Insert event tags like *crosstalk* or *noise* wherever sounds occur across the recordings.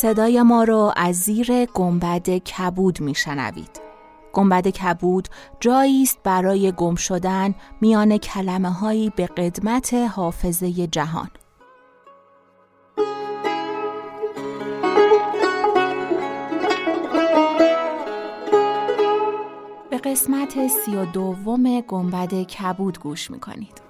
صدای ما رو از زیر گنبد کبود میشنوید. گنبد کبود جایی است برای گم شدن میان کلمه هایی به قدمت حافظه جهان. به قسمت سی و دوم گنبد کبود گوش می‌کنید.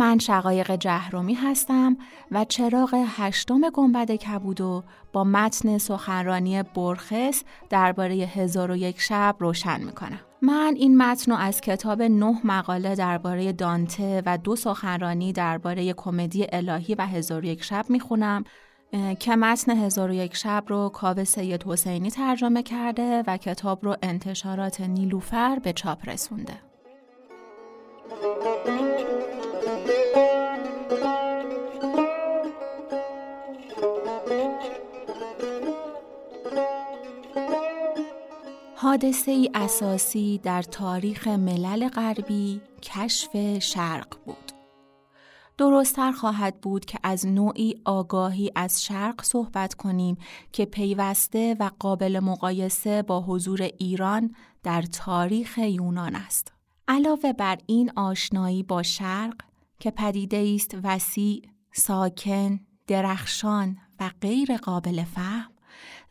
من شقایق جهرومی هستم و چراغ هشتم گنبد کبودو با متن سخنرانی برخس درباره هزار و یک شب روشن می‌کنم. من این متن رو از کتاب نه مقاله درباره دانته و دو سخنرانی درباره کمدی الهی و هزار و یک شب می‌خونم که متن هزار و یک شب رو کاوه سید حسینی ترجمه کرده و کتاب رو انتشارات نیلوفر به چاپ رسونده. حادثه ای اساسی در تاریخ ملل غربی کشف شرق بود. درستتر خواهد بود که از نوعی آگاهی از شرق صحبت کنیم که پیوسته و قابل مقایسه با حضور ایران در تاریخ یونان است. علاوه بر این آشنایی با شرق که پدیده است وسیع، ساکن، درخشان و غیر قابل فهم،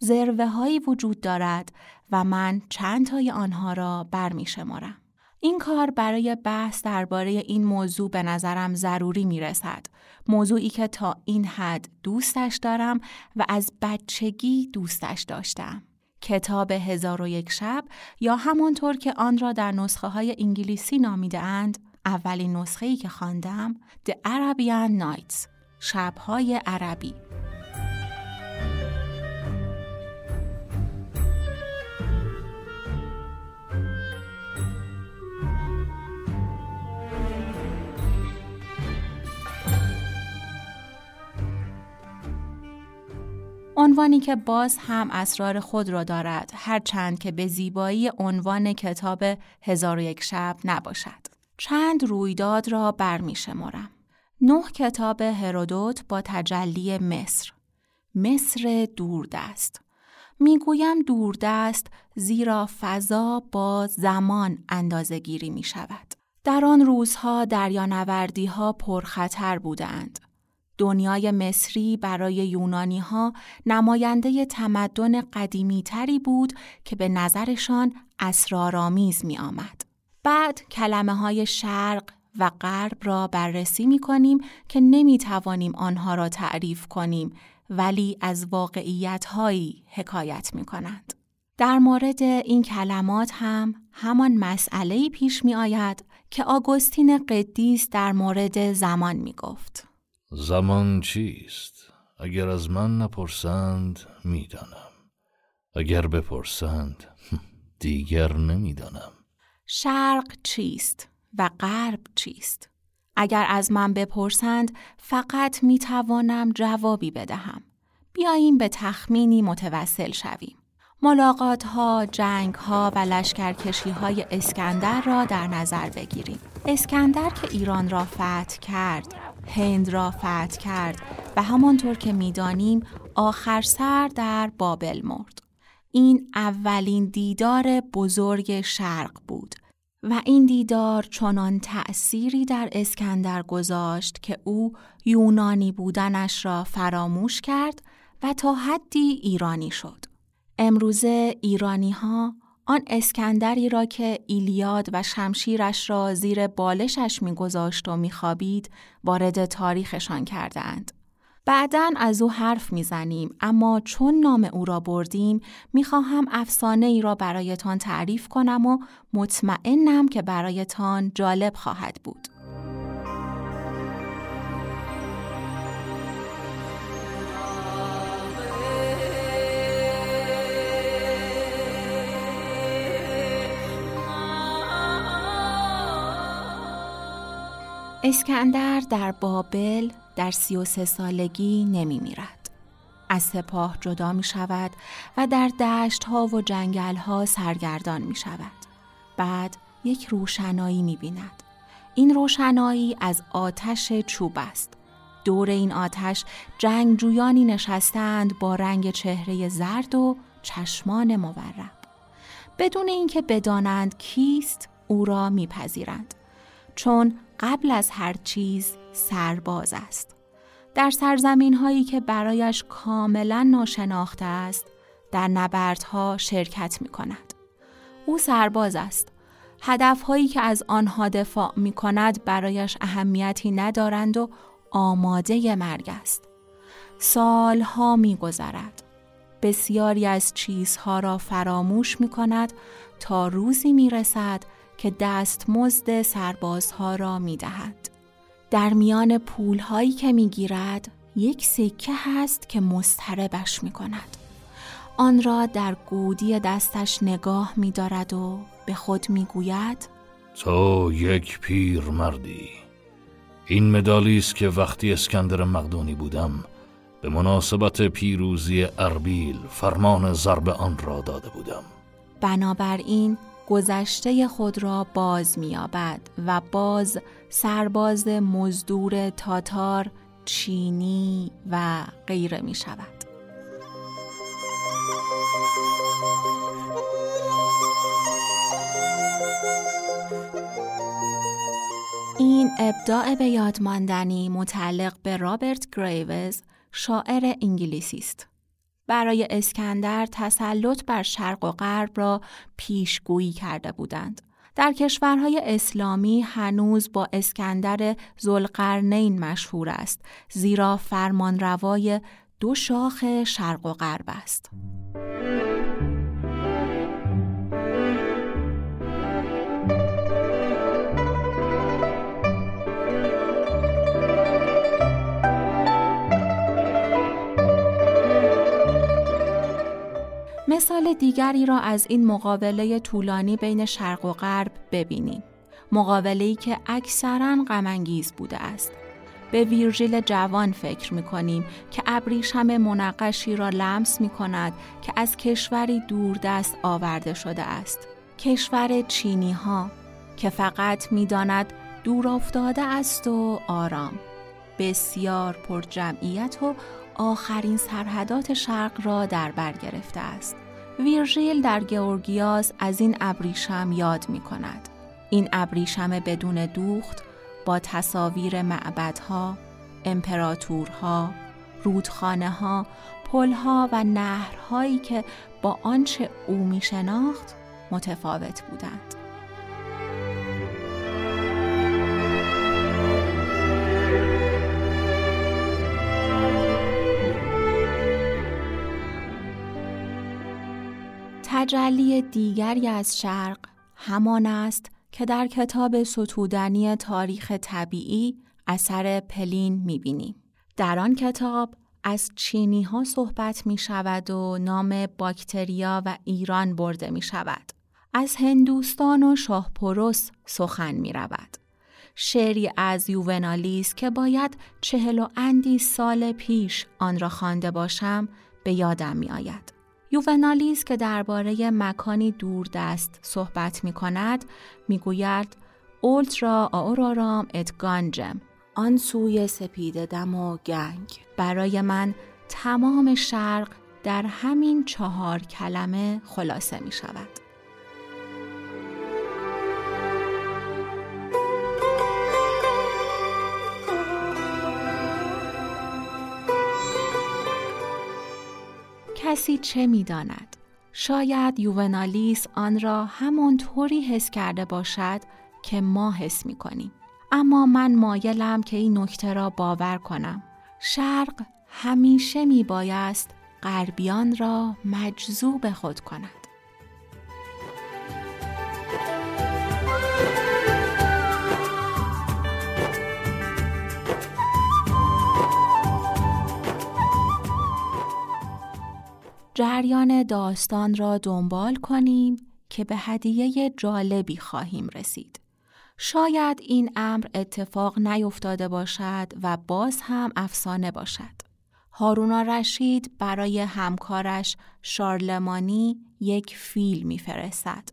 ذروه هایی وجود دارد و من چند تای آنها را برمی شمارم. این کار برای بحث درباره این موضوع به نظرم ضروری می رسد. موضوعی که تا این حد دوستش دارم و از بچگی دوستش داشتم. کتاب هزار و یک شب یا همانطور که آن را در نسخه های انگلیسی نامیده اند اولین نسخه ای که خواندم The Arabian Nights شبهای عربی عنوانی که باز هم اسرار خود را دارد هرچند که به زیبایی عنوان کتاب هزار و یک شب نباشد. چند رویداد را برمی شمارم. نه کتاب هرودوت با تجلی مصر. مصر دوردست. می‌گویم دوردست زیرا فضا با زمان اندازه گیری می شود. در آن روزها دریانوردی ها پرخطر بودند. دنیای مصری برای یونانی ها نماینده تمدن قدیمی تری بود که به نظرشان اسرارآمیز می آمد. بعد کلمه های شرق و غرب را بررسی می کنیم که نمی توانیم آنها را تعریف کنیم ولی از واقعیت هایی حکایت می کنند. در مورد این کلمات هم همان مسئله پیش می آید که آگوستین قدیس در مورد زمان می گفت. زمان چیست؟ اگر از من نپرسند می‌دانم اگر بپرسند *laughs* دیگر نمی‌دانم شرق چیست و غرب چیست؟ اگر از من بپرسند فقط می توانم جوابی بدهم. بیاییم به تخمینی متوسل شویم. ملاقات ها، جنگ ها و لشکرکشی های اسکندر را در نظر بگیریم. اسکندر که ایران را فتح کرد، هند را فتح کرد و همانطور که می‌دانیم آخر سر در بابل مرد. این اولین دیدار بزرگ شرق بود و این دیدار چنان تأثیری در اسکندر گذاشت که او یونانی بودنش را فراموش کرد و تا حدی ایرانی شد. امروزه ایرانی ها آن اسکندری را که ایلیاد و شمشیرش را زیر بالشش میگذاشت و میخوابید وارد تاریخشان کردند. بعدا از او حرف می‌زنیم اما چون نام او را بردیم می‌خواهم افسانه ای را برایتان تعریف کنم و مطمئنم که برایتان جالب خواهد بود. اسکندر در بابل در سی و سه سالگی نمی میرد. از سپاه جدا می شود و در دشت ها و جنگل ها سرگردان می شود. بعد یک روشنایی می بیند. این روشنایی از آتش چوب است. دور این آتش جنگجویانی نشستند با رنگ چهره زرد و چشمان مورب. بدون اینکه بدانند کیست او را میپذیرند. چون قبل از هر چیز سرباز است. در سرزمین هایی که برایش کاملا ناشناخته است، در نبردها شرکت می کند. او سرباز است. هدف هایی که از آنها دفاع می کند برایش اهمیتی ندارند و آماده مرگ است. سالها می گذرد. بسیاری از چیزها را فراموش می کند تا روزی می رسد که دستمزد سربازها را می دهد. در میان پولهایی که می گیرد یک سکه هست که مستربش می کند. آن را در گودی دستش نگاه می دارد و به خود می گوید تو یک پیر مردی این مدالی است که وقتی اسکندر مقدونی بودم به مناسبت پیروزی اربیل فرمان ضرب آن را داده بودم بنابراین گذشته خود را باز میابد و باز سرباز مزدور تاتار، چینی و غیره می شود. این ابداع به یادماندنی متعلق به رابرت گریوز شاعر انگلیسی است. برای اسکندر تسلط بر شرق و غرب را پیشگویی کرده بودند. در کشورهای اسلامی هنوز با اسکندر زلقرنین مشهور است زیرا فرمانروای دو شاخ شرق و غرب است. مثال دیگری را از این مقابله طولانی بین شرق و غرب ببینیم. مقابله‌ای که اکثرا غمانگیز بوده است. به ویرژیل جوان فکر می کنیم که ابریشم منقشی را لمس می کند که از کشوری دوردست آورده شده است. کشور چینی ها که فقط می داند دور افتاده است و آرام. بسیار پر جمعیت و آخرین سرحدات شرق را در بر گرفته است. ویرژیل در گورگیاس از این ابریشم یاد می کند. این ابریشم بدون دوخت با تصاویر معبدها، امپراتورها، رودخانه ها، پلها و نهرهایی که با آنچه او می شناخت متفاوت بودند. تجلی دیگری از شرق همان است که در کتاب ستودنی تاریخ طبیعی اثر پلین می‌بینیم. در آن کتاب از چینی ها صحبت می شود و نام باکتریا و ایران برده می شود. از هندوستان و شاهپروس سخن می رود. شعری از یوونالیس که باید چهل و اندی سال پیش آن را خوانده باشم به یادم می آید. یوونالیس که درباره مکانی دوردست صحبت می کند می گوید اولترا آورارام ات گانجم آن سوی سپید دم و گنگ برای من تمام شرق در همین چهار کلمه خلاصه می شود. کسی چه می داند؟ شاید یوونالیس آن را همانطوری حس کرده باشد که ما حس می کنیم. اما من مایلم که این نکته را باور کنم. شرق همیشه می بایست غربیان را مجذوب خود کند. جریان داستان را دنبال کنیم که به هدیه جالبی خواهیم رسید. شاید این امر اتفاق نیفتاده باشد و باز هم افسانه باشد. هارونا رشید برای همکارش شارلمانی یک فیل میفرستد.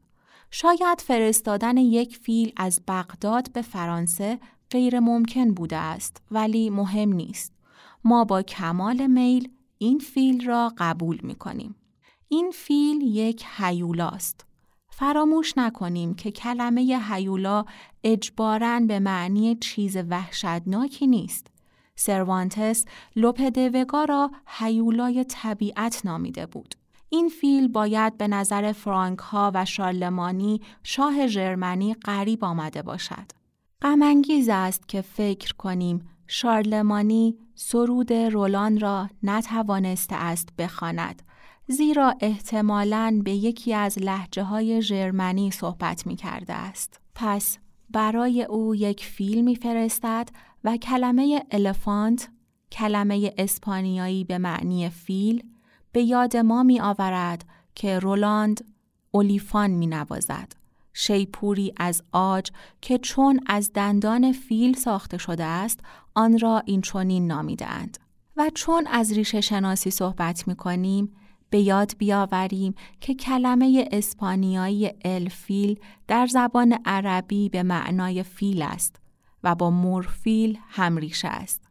شاید فرستادن یک فیل از بغداد به فرانسه غیر ممکن بوده است ولی مهم نیست. ما با کمال میل این فیل را قبول می کنیم. این فیل یک هیولاست. فراموش نکنیم که کلمه هیولا اجباراً به معنی چیز وحشتناکی نیست. سروانتس لوپدوگا را هیولای طبیعت نامیده بود. این فیل باید به نظر فرانک ها و شارلمانی شاه ژرمنی غریب آمده باشد. غمانگیز است که فکر کنیم شارلمانی سرود رولان را نتوانسته است بخواند زیرا احتمالاً به یکی از لحجه های ژرمنی صحبت می کرده است. پس برای او یک فیل می فرستد و کلمه الفانت کلمه اسپانیایی به معنی فیل به یاد ما می آورد که رولاند اولیفان می نوازد. شیپوری از آج که چون از دندان فیل ساخته شده است آن را این چونین نامیدند و چون از ریشه شناسی صحبت می کنیم به یاد بیاوریم که کلمه اسپانیایی الفیل در زبان عربی به معنای فیل است و با مورفیل همریشه است.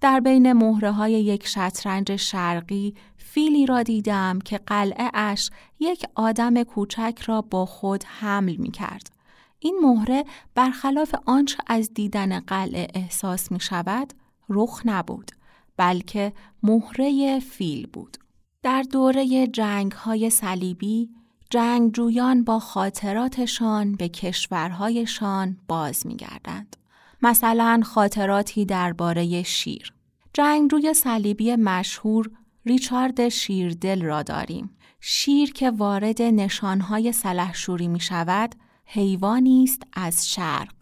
در بین مهره های یک شطرنج شرقی فیلی را دیدم که قلعه اش یک آدم کوچک را با خود حمل می کرد. این مهره برخلاف آنچه از دیدن قلعه احساس می شود رخ نبود بلکه مهره فیل بود. در دوره جنگ های صلیبی جنگجویان با خاطراتشان به کشورهایشان باز می گردند. مثلا خاطراتی درباره شیر. جنگجوی صلیبی مشهور ریچارد شیردل را داریم. شیر که وارد نشانهای سلحشوری می شود، حیوانی است از شرق.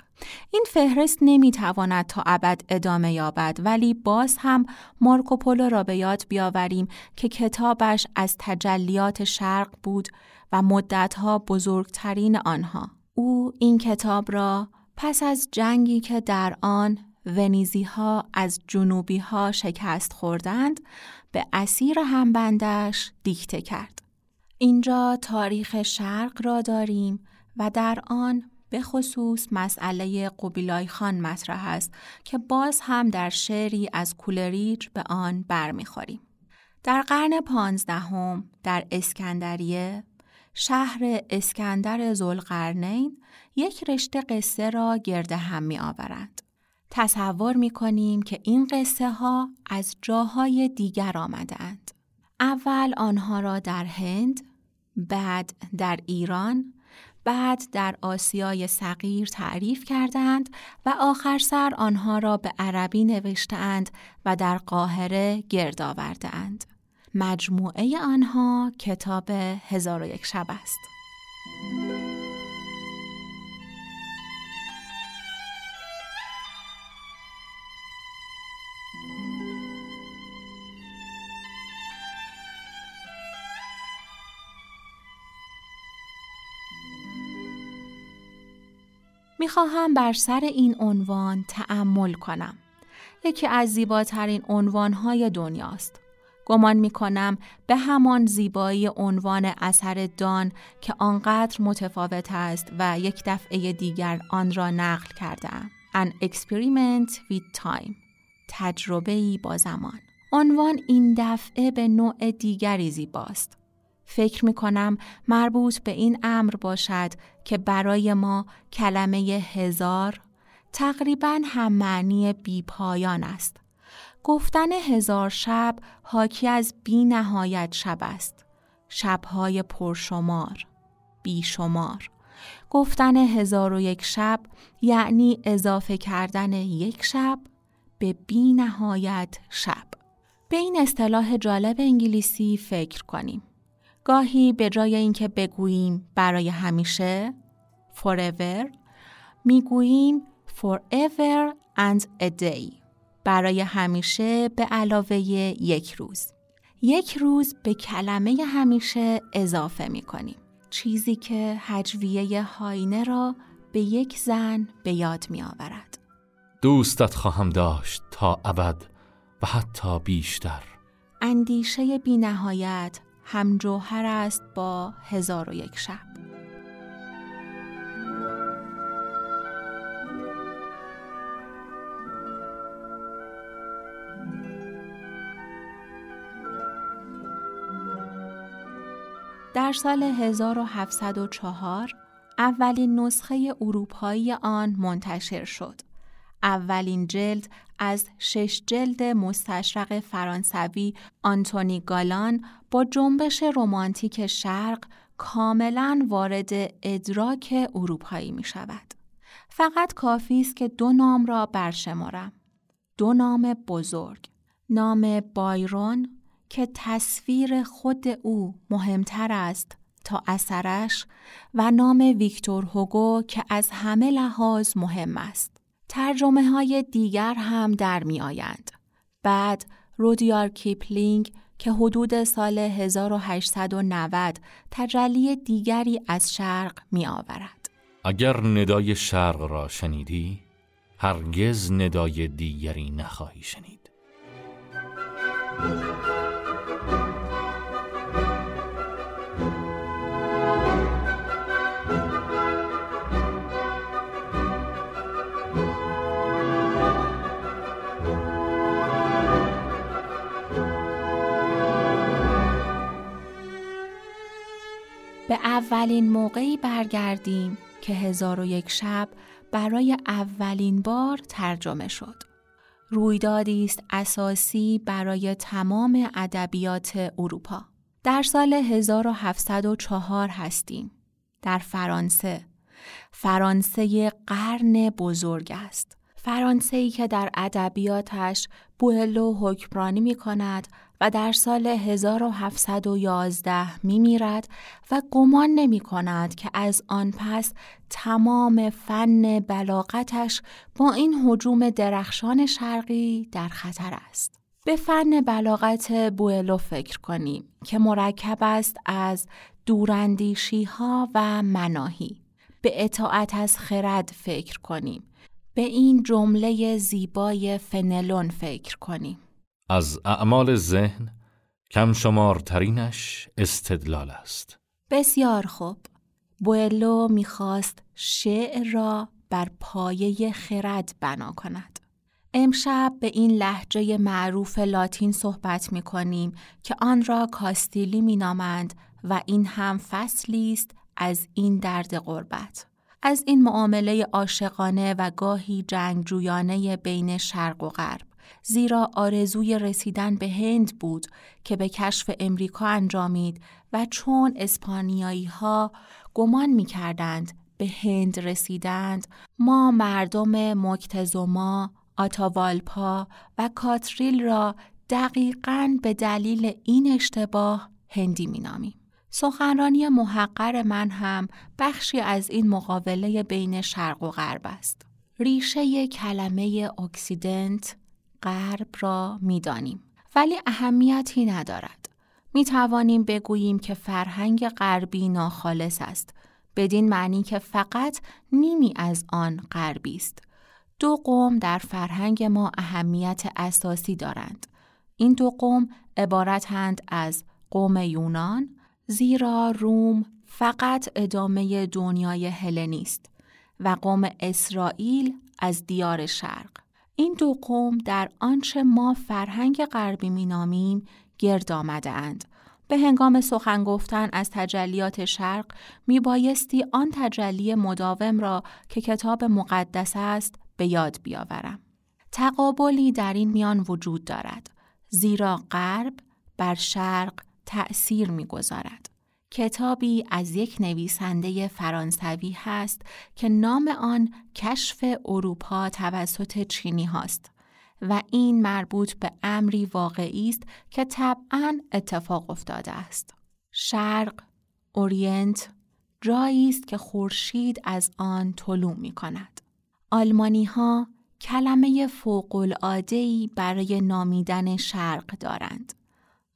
این فهرست نمی‌تواند تا ابد ادامه یابد ولی باز هم مارکوپولو را به یاد بیاوریم که کتابش از تجلیات شرق بود و مدتها بزرگترین آنها. او این کتاب را پس از جنگی که در آن ونیزی ها از جنوبی ها شکست خوردند به اسیر همبندش دیکته کرد. اینجا تاریخ شرق را داریم و در آن به خصوص مسئله قبیلای خان مطرح است که باز هم در شعری از کولریج به آن برمیخوریم. در قرن پانزدهم در اسکندریه شهر اسکندر زلقرنین یک رشته قصه را گرده هم می آورند. تصور می کنیم که این قصه ها از جاهای دیگر آمدند. اول آنها را در هند، بعد در ایران، بعد در آسیای صغیر تعریف کردند و آخر سر آنها را به عربی نوشتند و در قاهره گرد آوردند. مجموعه آنها کتاب هزار و یک شب است. می‌خواهم بر سر این عنوان تأمل کنم. یکی از زیباترین عنوانهای دنیاست. گمان می کنم به همان زیبایی عنوان اثر دان که آنقدر متفاوت است و یک دفعه دیگر آن را نقل کردم. An experiment with time. تجربه با زمان. عنوان این دفعه به نوع دیگری زیباست. فکر می کنم مربوط به این امر باشد که برای ما کلمه هزار تقریبا هم معنی بی پایان است. گفتن هزار شب حاکی از بی نهایت شب است. شبهای پرشمار، بیشمار. گفتن هزار و یک شب یعنی اضافه کردن یک شب به بی نهایت شب. به این اصطلاح جالب انگلیسی فکر کنیم. گاهی به جای اینکه بگوییم برای همیشه forever می‌گوییم forever and a day برای همیشه به علاوه یک روز یک روز به کلمه همیشه اضافه می کنیم. چیزی که هجویه هاینه را به یک زن به یاد می آورد. دوستت خواهم داشت تا ابد و حتی بیشتر. اندیشه بی نهایت همجوهر است با هزار و یک شب. در سال 1704 اولین نسخه اروپایی آن منتشر شد. اولین جلد از شش جلد مستشرق فرانسوی آنتونی گالان با جنبش رمانتیک شرق کاملا وارد ادراک اروپایی می شود. فقط کافی است که دو نام را برشمارم. دو نام بزرگ. نام بایرون که تصویر خود او مهمتر است تا اثرش و نام ویکتور هوگو که از همه لحاظ مهم است. ترجمه های دیگر هم در می آیند. بعد رودیارد کیپلینگ که حدود سال 1890 تجلی دیگری از شرق می آورد. اگر ندای شرق را شنیدی، هرگز ندای دیگری نخواهی شنید. به اولین موقعی برگردیم که هزار و یک شب برای اولین بار ترجمه شد. رویدادی است اساسی برای تمام ادبیات اروپا. در سال 1704 هستیم. در فرانسه. فرانسه قرن بزرگ است. فرانسه ای که در ادبیاتش بوهلو حکمرانی می کند و در سال 1711 می میرد و گمان نمی کند که از آن پس تمام فن بلاغتش با این حجوم درخشان شرقی در خطر است. به فن بلاغت بوئلو فکر کنیم که مرکب است از دوراندیشی ها و مناهی. به اطاعت از خرد فکر کنیم. به این جمله زیبای فنلون فکر کنیم. از اعمال ذهن کم شمارترینش استدلال است. بسیار خوب. بوئلو می‌خواست شعر را بر پایه خرد بنا کند. امشب به این لحجه معروف لاتین صحبت می کنیم که آن را کاستیلی می نامند و این هم فصلی است از این درد غربت. از این معامله عاشقانه و گاهی جنگجویانه بین شرق و غرب. زیرا آرزوی رسیدن به هند بود که به کشف امریکا انجامید و چون اسپانیایی ها گمان می کردند به هند رسیدند ما مردم مکتزوما، آتاوالپا و کاتریل را دقیقا به دلیل این اشتباه هندی می نامیم. سخنرانی محقر من هم بخشی از این مقابله بین شرق و غرب است. ریشه کلمه اکسیدنت غرب را می‌دانیم ولی اهمیتی ندارد. می توانیم بگوییم که فرهنگ غربی ناخالص است بدین معنی که فقط نیمی از آن غربی است. دو قوم در فرهنگ ما اهمیت اساسی دارند. این دو قوم عبارتند از قوم یونان زیرا روم فقط ادامه دنیای هلنیست و قوم اسرائیل از دیار شرق. این دو قوم در آنچه ما فرهنگ غربی مینامیم گرد آمده اند. به هنگام سخن گفتن از تجلیات شرق می بایستی آن تجلی مداوم را که کتاب مقدس است به یاد بیاورم. تقابلی در این میان وجود دارد زیرا غرب بر شرق تأثیر می‌گذارد. کتابی از یک نویسنده فرانسوی هست که نام آن کشف اروپا توسط چینی هاست و این مربوط به امری واقعی است که طبعا اتفاق افتاده است. شرق، اورینت جایی است که خورشید از آن طلوع می کند. آلمانی ها کلمه فوق برای نامیدن شرق دارند.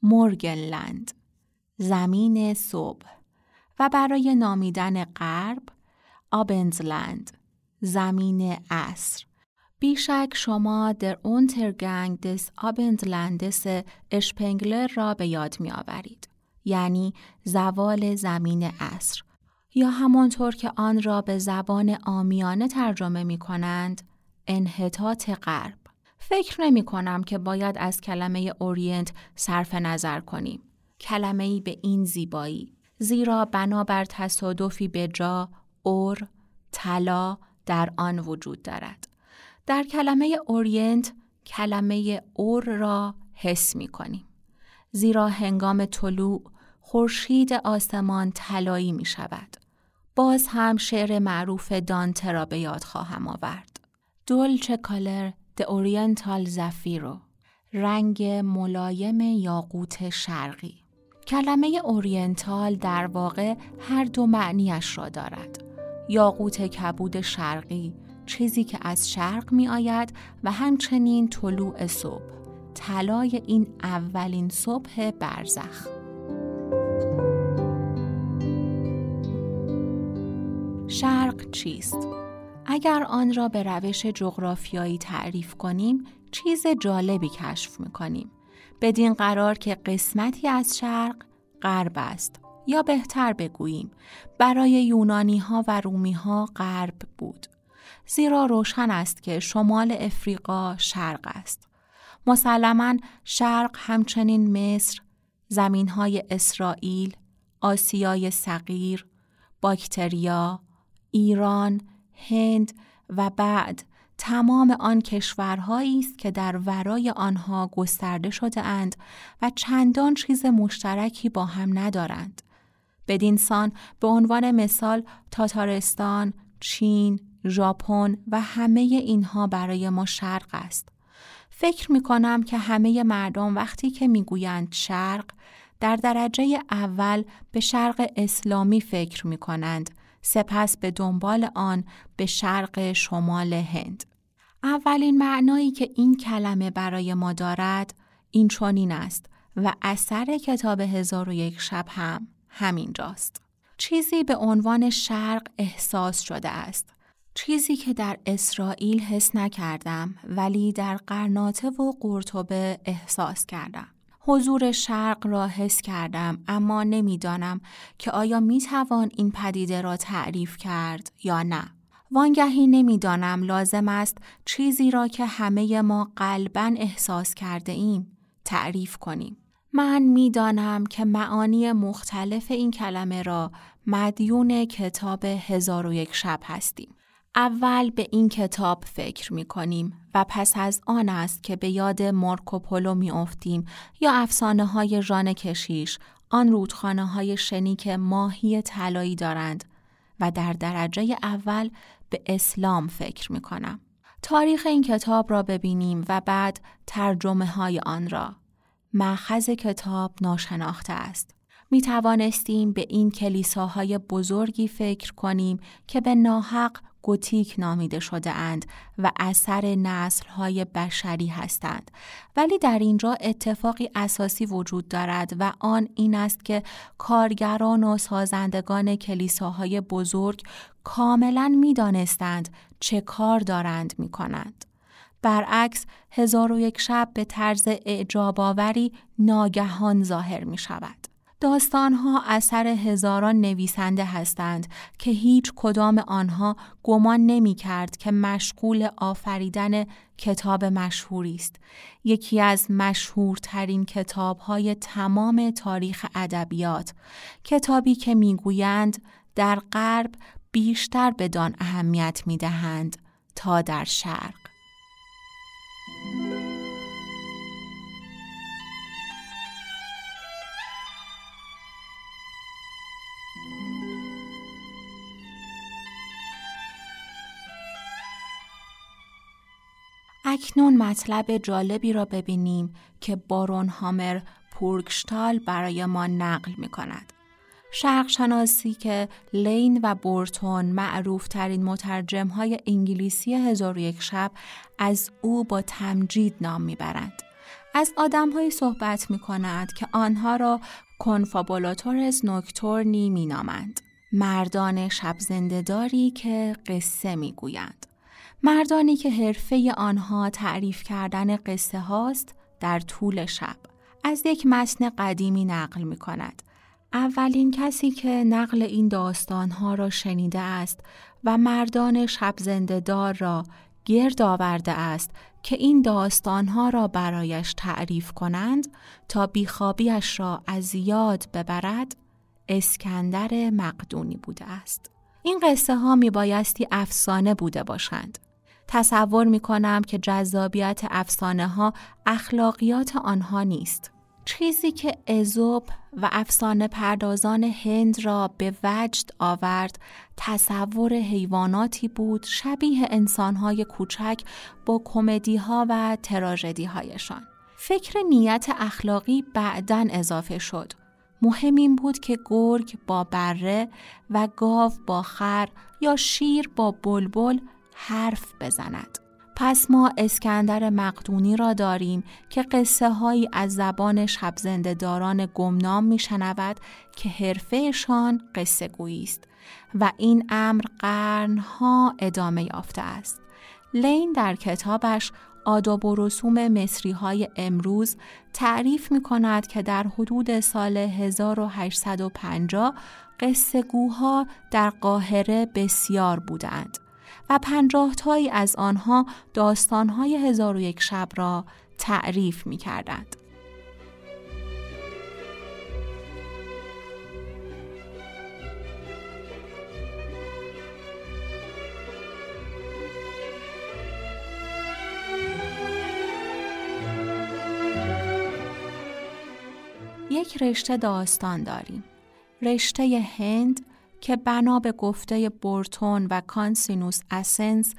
مورگنلند زمین صبح و برای نامیدن غرب آبنزلند زمین عصر بیشک شما در اونترگنگ دس آبندلندس اشپنگلر را به یاد می آورید. یعنی زوال زمین عصر یا همانطور که آن را به زبان آمیانه ترجمه می کنند انحطاط غرب فکر نمی کنم که باید از کلمه Orient صرف نظر کنیم. کلمه ای به این زیبایی زیرا بنابر تصادفی به جا or طلا در آن وجود دارد. در کلمه Orient کلمه or را حس می کنیم. زیرا هنگام طلوع خورشید آسمان طلایی می شود. باز هم شعر معروف دانته را به یاد خواهم آورد. Dolce color d'oriental zaffiro رنگ ملایم یاقوت شرقی کلمه oriental در واقع هر دو معنیش را دارد یاقوت کبود شرقی چیزی که از شرق می آید و همچنین طلوع صبح طلای این اولین صبح برزخ شرق چیست؟ اگر آن را به روش جغرافیایی تعریف کنیم چیز جالبی کشف می‌کنیم. بدین قرار که قسمتی از شرق غرب است یا بهتر بگوییم برای یونانی ها و رومی ها غرب بود. زیرا روشن است که شمال افریقا شرق است. مسلما شرق همچنین مصر، زمین های اسرائیل، آسیای صغیر، باکتریا، ایران، هند و بعد تمام آن کشورهایی است که در ورای آنها گسترده شده اند و چندان چیز مشترکی با هم ندارند. بدین سان به عنوان مثال تاتارستان، چین، ژاپن و همه اینها برای ما شرق است. فکر می کنم که همه مردم وقتی که می‌گویند شرق در درجه اول به شرق اسلامی فکر می کنند سپس به دنبال آن به شرق شمال هند. اولین معنایی که این کلمه برای ما دارد این چونین است و اثر کتاب هزار و یک شب هم همینجاست. چیزی به عنوان شرق احساس شده است. چیزی که در اسرائیل حس نکردم ولی در قرناطه و قرطبه احساس کردم. حضور شرق را حس کردم اما نمی‌دانم که آیا می توان این پدیده را تعریف کرد یا نه. وانگهی نمی‌دانم لازم است چیزی را که همه ما قلبا احساس کرده ایم تعریف کنیم. من می‌دانم که معانی مختلف این کلمه را مدیون کتاب هزار و یک شب هستیم. اول به این کتاب فکر می کنیم و پس از آن است که به یاد مارکوپولو می افتیم یا افسانه های ژان کشیش آن رودخانه های شنی که ماهی طلایی دارند و در درجه اول به اسلام فکر می کنم. تاریخ این کتاب را ببینیم و بعد ترجمه های آن را. مخز کتاب ناشناخته است. می توانستیم به این کلیساهای بزرگی فکر کنیم که به ناحق گوتیک نامیده شده اند و اثر نسل های بشری هستند ولی در اینجا اتفاقی اساسی وجود دارد و آن این است که کارگران و سازندگان کلیساهای بزرگ کاملا می دانستند چه کار دارند می کنند. برعکس هزار و یک شب به طرز اعجاب آوری ناگهان ظاهر می شود. داستانها اثر هزاران نویسنده هستند که هیچ کدام آنها گمان نمی کرد که مشغول آفریدن کتاب مشهوری است. یکی از مشهورترین کتابهای تمام تاریخ ادبیات، کتابی که می‌گویند در غرب بیشتر بدان اهمیت می دهند تا در شرق. اکنون مطلب جالبی را ببینیم که بارون هامر پورکشتال برای ما نقل می کند. شرق شناسی که لین و بورتون معروف ترین مترجم های انگلیسی هزار یک شب از او با تمجید نام می‌برند. از آدم صحبت می کند که آنها را کنفابولاتورز نوکتورنی می نامند. مردان شب زندهداری که قصه می گویند. مردانی که حرفه آنها تعریف کردن قصه هاست در طول شب. از یک متن قدیمی نقل می کند. اولین کسی که نقل این داستانها را شنیده است و مردان شب دار را گرد آورده است که این داستانها را برایش تعریف کنند تا بیخوابیش را از یاد ببرد اسکندر مقدونی بوده است. این قصه ها می بایستی افسانه بوده باشند. تصور می کنم که جذابیت افسانه ها اخلاقیات آنها نیست. چیزی که ازوب و افسانه پردازان هند را به وجد آورد تصور حیواناتی بود شبیه انسانهای کوچک با کمدی ها و تراژدی هایشان. فکر نیت اخلاقی بعدا اضافه شد. مهم این بود که گرگ با بره و گاو با خر یا شیر با بلبل حرف بزند. پس ما اسکندر مقدونی را داریم که قصه هایی از زبان شبزنده داران گمنام می شنود که حرفهشان قصه گویی است و این امر قرنها ادامه یافته است. لین در کتابش آداب و رسوم مصری های امروز تعریف می کند که در حدود سال 1850 قصه گوها در قاهره بسیار بودند. و پنجاه تایی از آنها داستانهای هزار و یک شب را تعریف می کردند. یک رشته داستان داریم. رشته هند که بنا به گفته بورتون و کانسینوس آسنس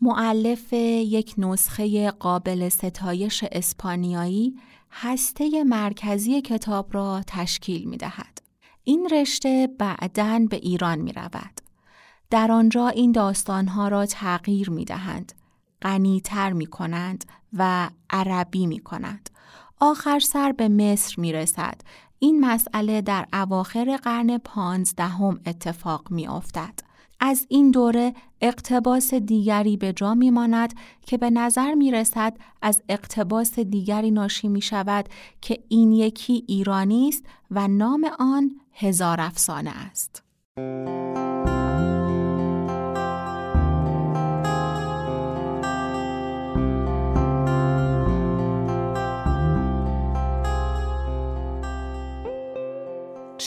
مولف یک نسخه قابل ستایش اسپانیایی هسته مرکزی کتاب را تشکیل می دهد. این رشته بعداً به ایران می رود. در آنجا این داستانها را تغییر می دهند، غنیتر می کنند و عربی می کنند. آخر سر به مصر می رسد این مسئله در اواخر قرن پانزدهم اتفاق می افتد. از این دوره اقتباس دیگری به جا می ماند که به نظر می رسد از اقتباس دیگری ناشی می شود که این یکی ایرانی است و نام آن هزار افسانه است.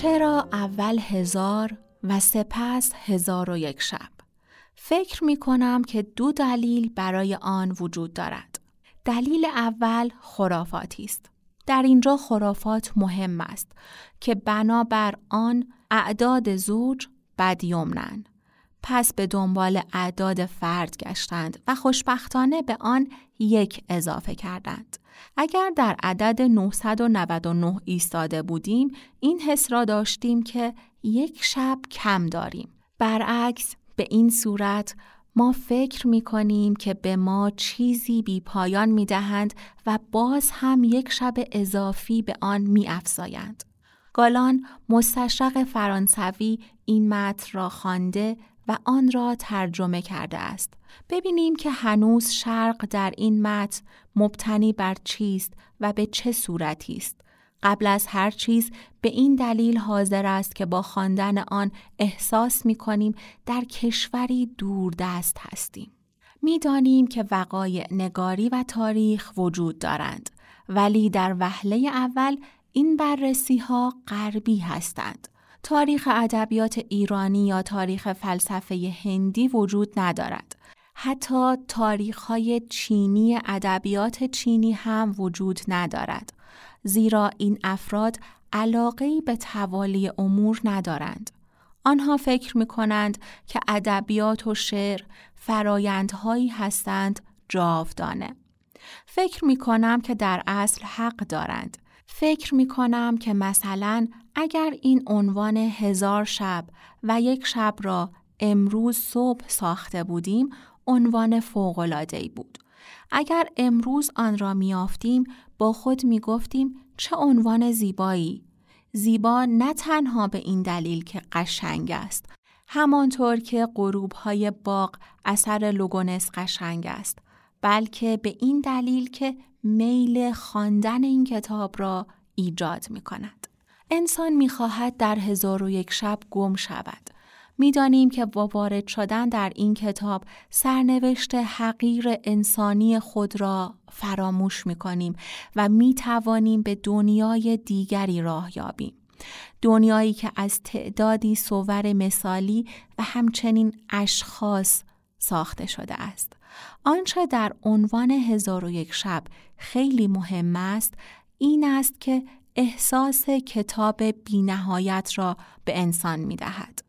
چرا اول هزار و سپس هزار و یک شب؟ فکر می کنم که دو دلیل برای آن وجود دارد. دلیل اول خرافاتی است. در اینجا خرافات مهم است که بنابر آن اعداد زوج بدیومنن. پس به دنبال اعداد فرد گشتند و خوشبختانه به آن یک اضافه کردند. اگر در عدد 999 ایستاده بودیم این حس را داشتیم که یک شب کم داریم. برعکس به این صورت ما فکر می کنیم که به ما چیزی بی پایان می دهند و باز هم یک شب اضافی به آن می افزایند. گالان مستشرق فرانسوی این متن را خوانده و آن را ترجمه کرده است. ببینیم که هنوز شرق در این متن مبتنی بر چیست و به چه صورتی است. قبل از هر چیز به این دلیل حاضر است که با خواندن آن احساس می کنیم در کشوری دوردست هستیم. می‌دانیم که وقایع نگاری و تاریخ وجود دارند ولی در وهله اول این بررسی ها غربی هستند. تاریخ ادبیات ایرانی یا تاریخ فلسفه هندی وجود ندارد. حتی تاریخ های چینی ادبیات چینی هم وجود ندارد. زیرا این افراد علاقه به توالی امور ندارند. آنها فکر می کنند که ادبیات و شعر فرایندهایی هستند جاودانه. فکر می کنم که در اصل حق دارند. فکر می کنم که مثلا اگر این عنوان هزار شب و یک شب را امروز صبح ساخته بودیم عنوان فوقلادهی بود. اگر امروز آن را میافتیم با خود می گفتیم چه عنوان زیبایی. زیبا نه تنها به این دلیل که قشنگ است. همانطور که غروب های باغ اثر لوگونس قشنگ است. بلکه به این دلیل که میل خواندن این کتاب را ایجاد می کند. انسان می خواهد در هزار و یک شب گم شود. می‌دانیم که با وارد شدن در این کتاب سرنوشت حقیر انسانی خود را فراموش می کنیم و می توانیم به دنیای دیگری راه یابیم. دنیایی که از تعدادی صور مثالی و همچنین اشخاص ساخته شده است. آنچه در عنوان هزار و یک شب خیلی مهم است این است که احساس کتاب بینهایت را به انسان می دهد.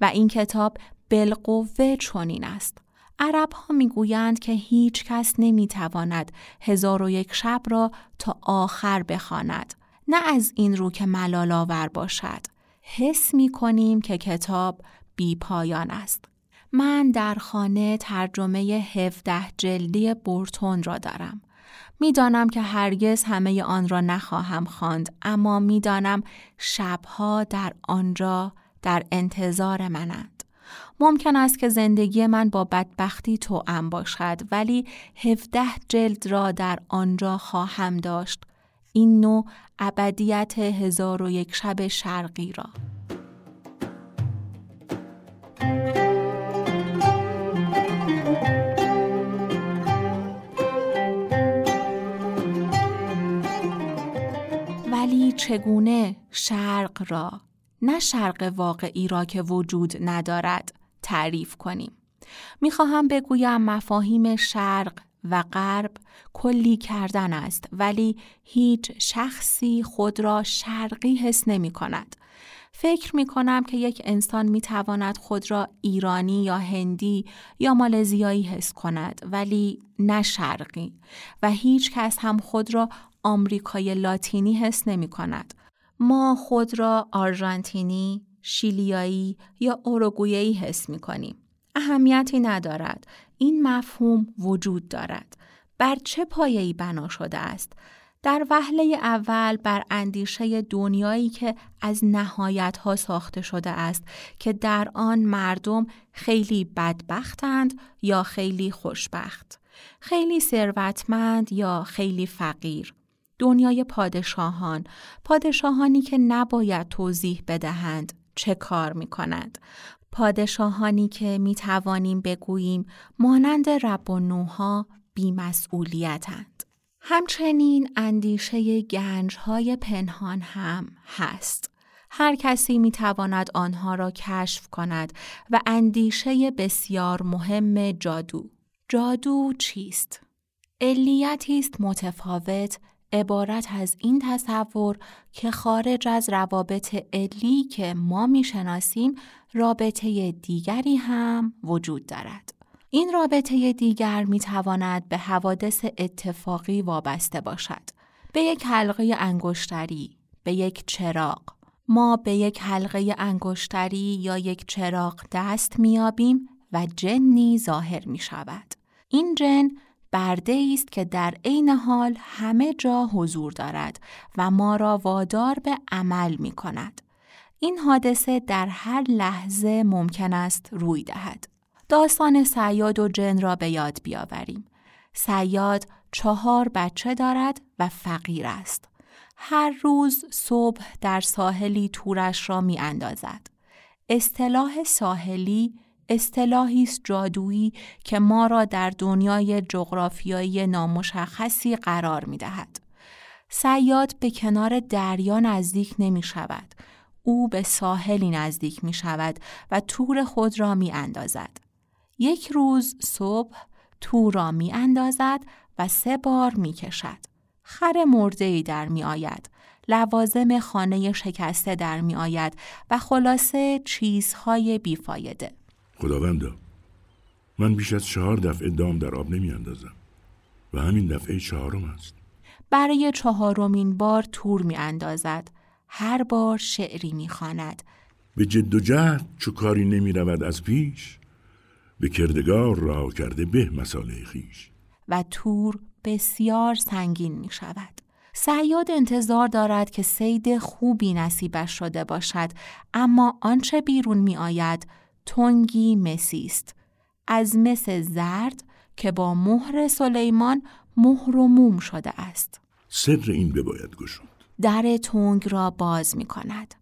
و این کتاب بالقوه چنین است. عرب ها می گویند که هیچ کس نمی تواند هزار و یک شب را تا آخر بخواند. نه از این رو که ملال آور باشد. حس می کنیم که کتاب بی پایان است. من در خانه ترجمه 17 جلدی بورتون را دارم. می‌دانم که هرگز همه آن را نخواهم خواند اما می‌دانم شبها در آنجا در انتظار منند. ممکن است که زندگی من با بدبختی توأم باشد ولی 17 جلد را در آنجا خواهم داشت. این نوع ابدیت هزار و یک شب شرقی را. ولی چگونه شرق را نه شرق واقعی را که وجود ندارد تعریف کنیم. می‌خواهم بگویم مفاهیم شرق و غرب کلی کردن است ولی هیچ شخصی خود را شرقی حس نمی کند. فکر می کنم که یک انسان می تواند خود را ایرانی یا هندی یا مالزیایی حس کند ولی نه شرقی و هیچ کس هم خود را آمریکای لاتینی حس نمی کند. ما خود را آرژانتینی، شیلیایی یا اوروگویه‌ای حس می کنیم. اهمیتی ندارد. این مفهوم وجود دارد. بر چه پایه‌ای بنا شده است؟ در وهله اول بر اندیشه دنیایی که از نهایت ها ساخته شده است که در آن مردم خیلی بدبختند یا خیلی خوشبخت، خیلی ثروتمند یا خیلی فقیر، دنیای پادشاهان پادشاهانی که نباید توضیح بدهند چه کار می کنند پادشاهانی که می توانیم بگوییم مانند رب و نوها بیمسئولیتند همچنین اندیشه گنج های پنهان هم هست. هر کسی می تواند آنها را کشف کند و اندیشه بسیار مهم جادو. جادو چیست؟ علیتی است متفاوت عبارت از این تصور که خارج از روابط علی که ما می‌شناسیم رابطه دیگری هم وجود دارد. این رابطه دیگر می تواند به حوادث اتفاقی وابسته باشد. به یک حلقه انگشتری، به یک چراغ. ما به یک حلقه انگشتری یا یک چراغ دست میابیم و جنی ظاهر می شود. این جن برده است که در عین حال همه جا حضور دارد و ما را وادار به عمل می کند. این حادثه در هر لحظه ممکن است روی دهد. داستان سیاد و جن را به یاد بیاوریم. سیاد چهار بچه دارد و فقیر است. هر روز صبح در ساحلی تورش را می اندازد. اصطلاح ساحلی اصطلاحی است جادویی که ما را در دنیای جغرافیایی نامشخصی قرار می دهد. سیاد به کنار دریا نزدیک نمی شود. او به ساحلی نزدیک می شود و تور خود را می اندازد. یک روز صبح تور را می اندازد و سه بار می کشد. خر مرده ای در می آید. لوازم خانه شکسته در می آید و خلاصه چیزهای بیفایده. خداوندا من بیش از چهار دفعه دام در آب نمی اندازم و همین دفعه چهارم است. برای چهارمین بار تور می اندازد. هر بار شعری می خاند. به جد و جهد چو کاری نمی رود از پیش به کردگار را کرده به مساله خیش و تور بسیار سنگین می شود. سیاد انتظار دارد که سید خوبی نصیبش شده باشد اما آنچه بیرون می آید تنگی مسی است. از مس زرد که با مهر سلیمان مهر و موم شده است. سر این بباید گشود. در تنگ را باز می کند.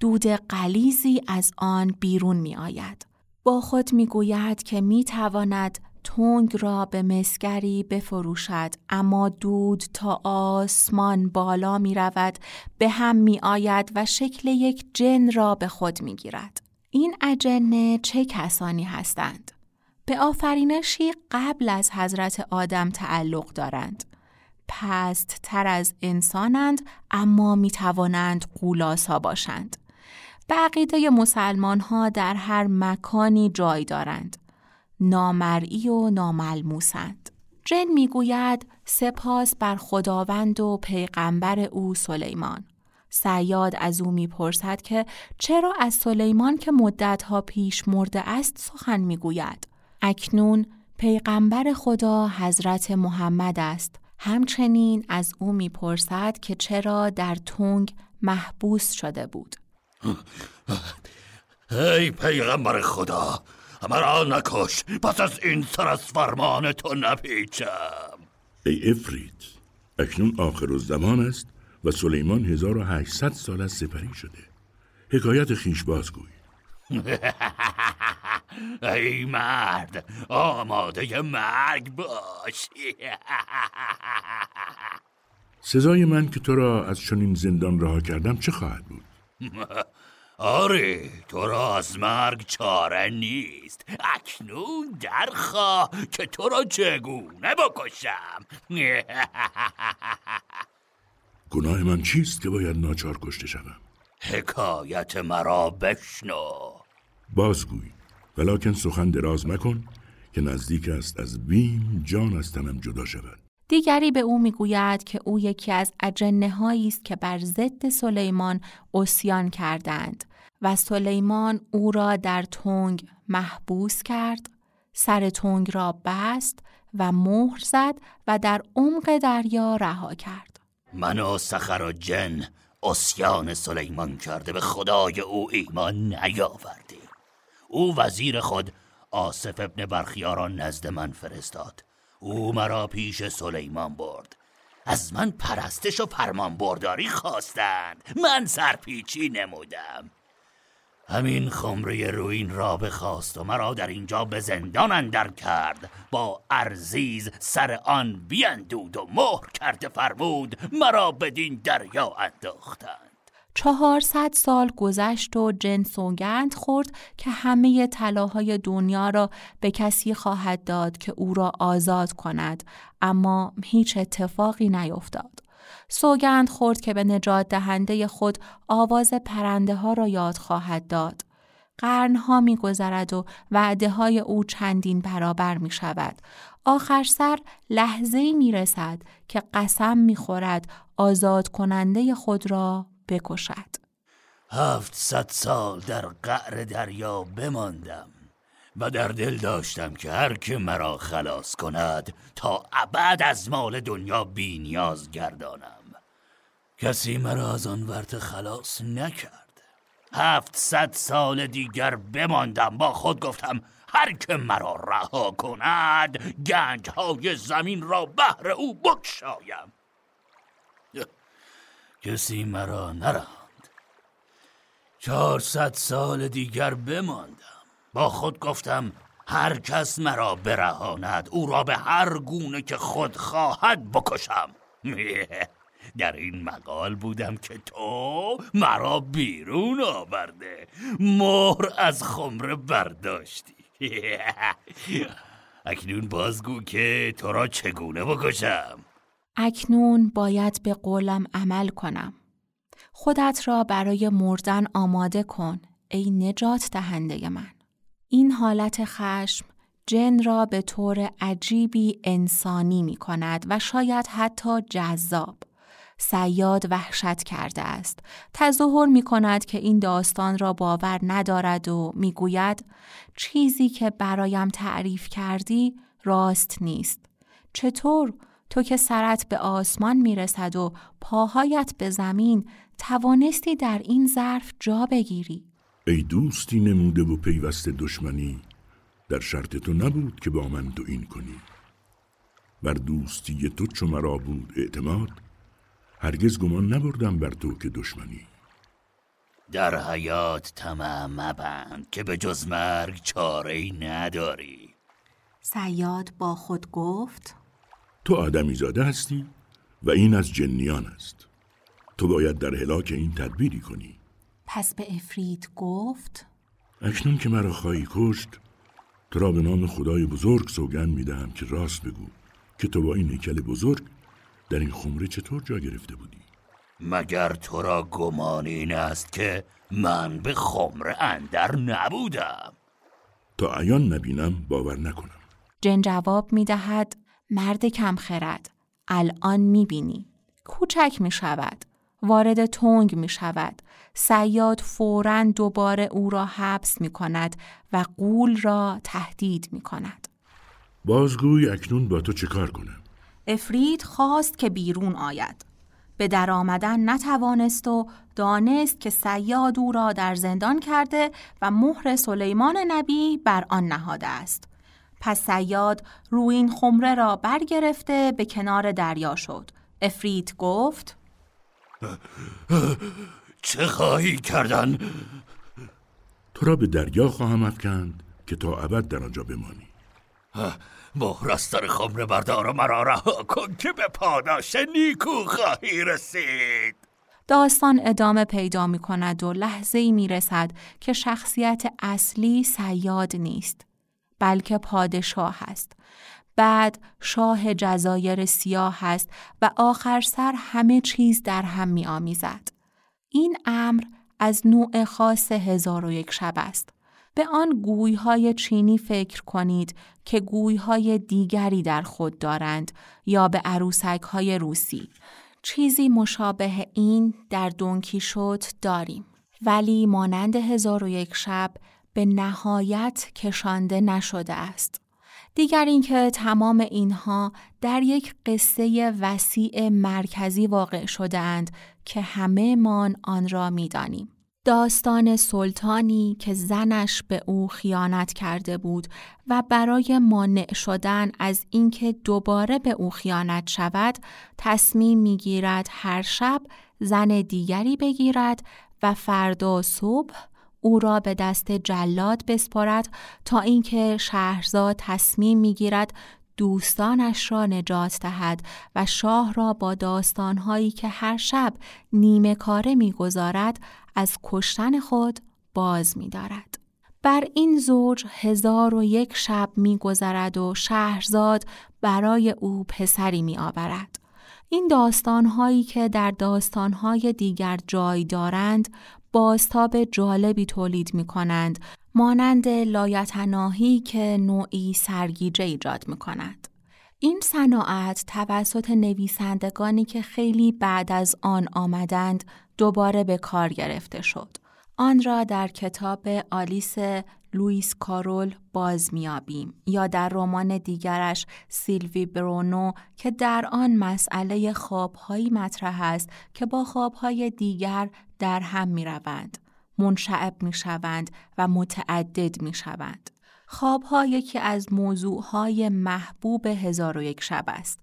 دود قلیزی از آن بیرون می آید. با خود می گوید که می تواند تنگ را به مسگری بفروشد اما دود تا آسمان بالا می رود به هم می آید و شکل یک جن را به خود می گیرد. این اجنه چه کسانی هستند؟ به آفرینشی قبل از حضرت آدم تعلق دارند. پست تر از انسانند اما می توانند قولاسا باشند. به مسلمان ها در هر مکانی جای دارند. نامرئی و ناملموسند. جن می‌گوید سپاس بر خداوند و پیغمبر او سلیمان. سیاد از او می‌پرسد که چرا از سلیمان که مدتها پیش مرده است سخن می‌گوید. اکنون پیغمبر خدا حضرت محمد است. همچنین از او می‌پرسد که چرا در تنگ محبوس شده بود. ای پیغمبر خدا مرا نکش پس از این سر از فرمان تو نپیچم ای افرید اکنون آخر الزمان است و سلیمان 1800 سال از سپری شده. حکایت خیش بازگوی. *laughs* ای مرد آماده مرگ باش. *laughs* سزای من که تو را از چنین زندان رها کردم چه خواهد بود؟ *laughs* آره تو را از مرگ چاره نیست. اکنون درخواه که تو را چگونه بکشم. گناه من چیست که باید ناچار کشته شوم؟ حکایت مرا بشنو. بازگوی ولیکن سخن دراز مکن که نزدیک است از بیم جان از تنم جدا شود. دیگری به او می‌گوید که او یکی از اجنه است که بر ضد سلیمان اسیان کردند و سلیمان او را در تنگ محبوس کرد سر تنگ را بست و مهر زد و در عمق دریا رها کرد. من و سخر و جن اسیان سلیمان کرده به خدای او ایمان نیاوردیم او وزیر خود آصف ابن برخیاران نزد من فرستاد. او مرا پیش سلیمان برد. از من پرستش و فرمان برداری خواستند. من سرپیچی نمودم. همین خمره روین را بخواست و مرا در اینجا به زندان اندر کرد با ارزیز سر آن بیندود و مهر کرده فرمود مرا بدین دریا انداختند چهارصد سال گذشت و جن سوگند خورد که همه طلاهای دنیا را به کسی خواهد داد که او را آزاد کند اما هیچ اتفاقی نیفتاد. سوگند خورد که به نجات دهنده خود آواز پرنده ها را یاد خواهد داد. قرنها می گذرد و وعده های او چندین برابر می شود. آخر سر لحظه می رسد که قسم می خورد آزاد کننده خود را بکشد هفتصد سال در قعر دریا بماندم و در دل داشتم که هر که مرا خلاص کند تا ابد از مال دنیا بی نیاز گردانم کسی مرا از آن ورت خلاص نکرد. هفتصد سال دیگر بماندم با خود گفتم هر که مرا رها کند گنج های زمین را بهر او بکشایم کسی مرا نراند. چهارصد سال دیگر بماندم. با خود گفتم هر کس مرا برهاند او را به هر گونه که خود خواهد بکشم. *laughs* در این مقال بودم که تو مرا بیرون آورده مهر از خمره برداشتی. *laughs* اکنون بازگو که تو را چگونه بکشم؟ اکنون باید به قولم عمل کنم. خودت را برای مردن آماده کن ای نجات دهنده من. این حالت خشم جن را به طور عجیبی انسانی می کند و شاید حتی جذاب. سیاد وحشت کرده است. تظاهر می کند که این داستان را باور ندارد و می گوید چیزی که برایم تعریف کردی راست نیست. چطور تو که سرت به آسمان می رسد و پاهایت به زمین توانستی در این ظرف جا بگیری؟ ای دوستی نموده و پیوست دشمنی در شرط تو نبود که با من تو این کنی بر دوستی تو چو مرا بود اعتماد هرگز گمان نبردم بر تو که دشمنی. در حیات طمع مبند که به جز مرگ چاره ای نداری. سیاد با خود گفت تو آدمی زاده هستی و این از جنیان است. تو باید در هلاک این تدبیری کنی. پس به افرید گفت اکنون که مرا خواهی کشت تو را به نام خدای بزرگ سوگن می‌دهم که راست بگو که تو با این هیکل بزرگ در این خمره چطور جا گرفته بودی؟ مگر تو را گمان این است که من به خمره اندر نبودم؟ تا عیان نبینم باور نکنم. جن جواب می دهد مرد کم خرد. الان می بینی کوچک می شود وارد تنگ می شود سیاد فورا دوباره او را حبس می کند و قول را تهدید می کند. بازگوی اکنون با تو چه کار کنم؟ افرید خواست که بیرون آید. به در آمدن نتوانست و دانست که سیاد او را در زندان کرده و مهر سلیمان نبی بر آن نهاده است. پس سیاد روین خمره را برگرفته به کنار دریا شد. افرید گفت چه خواهی کردن؟ تو را به دریا خواهم افکند که تا ابد در آنجا بمانی مهرستر خمره بردار مرا رها کن که به پاداش نیکو خواهی رسید داستان ادامه پیدا می کند و لحظه ای می رسد که شخصیت اصلی سیاد نیست بلکه پادشاه است بعد شاه جزایر سیاه است و آخر سر همه چیز در هم می آمیزد. این امر از نوع خاص هزار و یک شب است. به آن گویهای چینی فکر کنید که گویهای دیگری در خود دارند یا به عروسک های روسی. چیزی مشابه این در دونکی شد داریم. ولی مانند هزار و یک شب به نهایت کشانده نشده است. دیگر اینکه تمام اینها در یک قصه وسیع مرکزی واقع شدهاند که همه من آن را می‌دانیم. داستان سلطانی که زنش به او خیانت کرده بود و برای مانع شدن از اینکه دوباره به او خیانت شود تصمیم می‌گیرد هر شب زن دیگری بگیرد و فردا صبح او را به دست جلاد بسپارد تا اینکه شهرزاد تصمیم می‌گیرد دوستانش را نجات دهد و شاه را با داستانهایی که هر شب نیمه کاره می‌گذارد از کشتن خود باز میدارد. بر این زوج هزار و یک شب میگذرد و شهرزاد برای او پسری می آورد. این داستانهایی که در داستانهای دیگر جای دارند بازتاب جالبی تولید می کنند مانند لایتناهی که نوعی سرگیجه ایجاد می کند. این صناعت توسط نویسندگانی که خیلی بعد از آن آمدند دوباره به کار گرفته شد. آن را در کتاب آلیس لوئیس کارول باز میابیم یا در رمان دیگرش سیلوی برونو که در آن مسئله خوابهایی مطرح است که با خوابهای دیگر در هم می روند. منشعب می شوند و متعدد می شوند. خوابها یکی از موضوعهای محبوب هزار و یک شب است.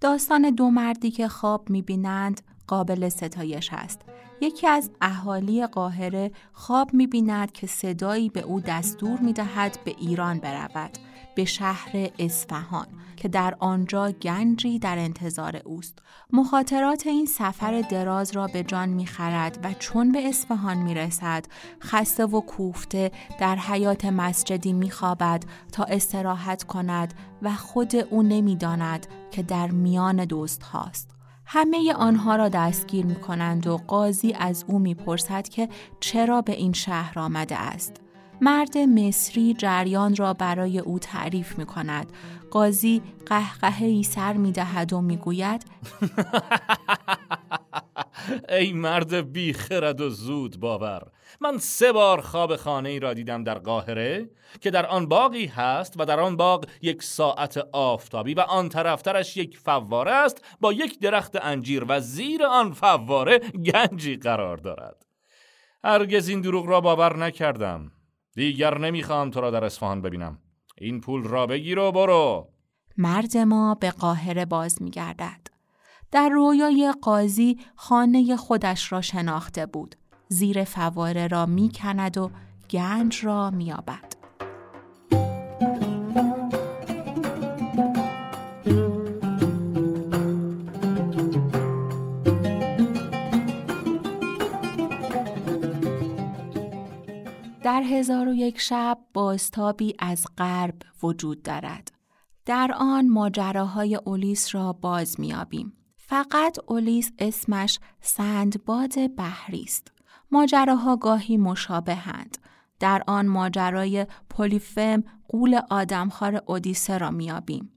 داستان دو مردی که خواب می بینند قابل ستایش است. یکی از اهالی قاهره خواب می بیند که صدایی به او دستور می دهد به ایران برود به شهر اصفهان که در آنجا گنجی در انتظار اوست. مخاطرات این سفر دراز را به جان می خرد و چون به اصفهان می رسد خسته و کوفته در حیات مسجدی می خوابد تا استراحت کند و خود او نمی داند که در میان دوست هاست. همه آنها را دستگیر می کنند و قاضی از او می پرسد که چرا به این شهر آمده است. مرد مصری جریان را برای او تعریف می کند. قاضی قهقه ای سر می دهد و می گوید *laughs* ای مرد بی خرد و زود باور. من سه بار خواب خانه ای را دیدم در قاهره که در آن باقی هست و در آن باغ یک ساعت آفتابی و آن طرفترش یک فواره است. با یک درخت انجیر و زیر آن فواره گنجی قرار دارد. هرگز این دروغ را باور نکردم. دیگر نمی‌خوام تو را در اصفهان ببینم. این پول را بگیر و برو. مرد ما به قاهره باز میگردد. در رویای قاضی خانه خودش را شناخته بود. زیر فواره را می‌کند و گنج را میابد در هزار و یک شب بازتابی از غرب وجود دارد. در آن ماجراهای اولیس را باز میابیم. فقط اولیس اسمش سندباد بحری است. ماجراها گاهی مشابهند. در آن ماجرای پولیفم قول آدمخوار اودیسه را میابیم.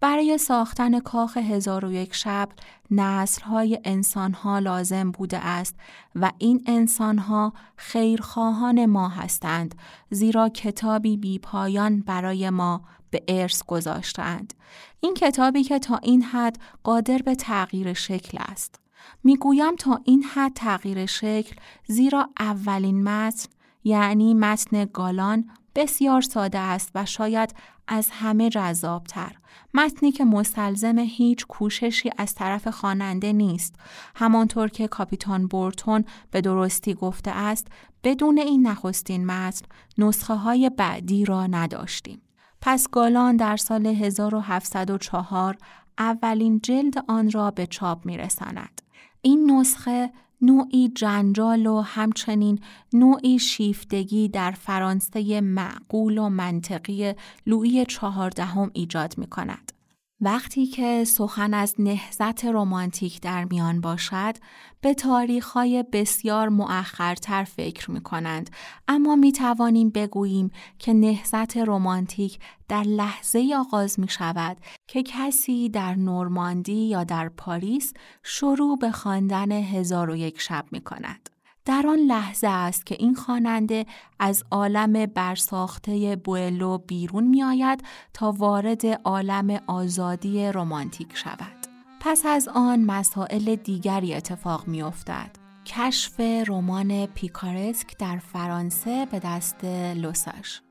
برای ساختن کاخ هزار و یک شب نسلهای انسانها لازم بوده است و این انسانها خیرخواهان ما هستند زیرا کتابی بی پایان برای ما به ارث گذاشتند. این کتابی که تا این حد قادر به تغییر شکل است. می‌گویم تا این حد تغییر شکل زیرا اولین متن یعنی متن گالان بسیار ساده است و شاید از همه جذابتر. متنی که مستلزم هیچ کوششی از طرف خواننده نیست. همانطور که کاپیتان بورتون به درستی گفته است بدون این نخستین متن نسخه های بعدی را نداشتیم. پس گالان در سال 1704 اولین جلد آن را به چاپ می رساند. این نسخه نوعی جنجال و همچنین نوعی شیفتگی در فرانسه معقول و منطقی لویی چهاردهم ایجاد می کند. وقتی که سخن از نهزت رمانتیک در میان باشد به تاریخهای بسیار مؤخرتر فکر می کنند اما می توانیم بگوییم که نهزت رمانتیک در لحظه آغاز می شود که کسی در نورماندی یا در پاریس شروع به خواندن هزار و یک شب می کند. در آن لحظه است که این خواننده از عالم برساخته بوئلو بیرون می آید تا وارد عالم آزادی رمانتیک شود. پس از آن مسائل دیگری اتفاق می افتد. کشف رمان پیکارسک در فرانسه به دست لوساش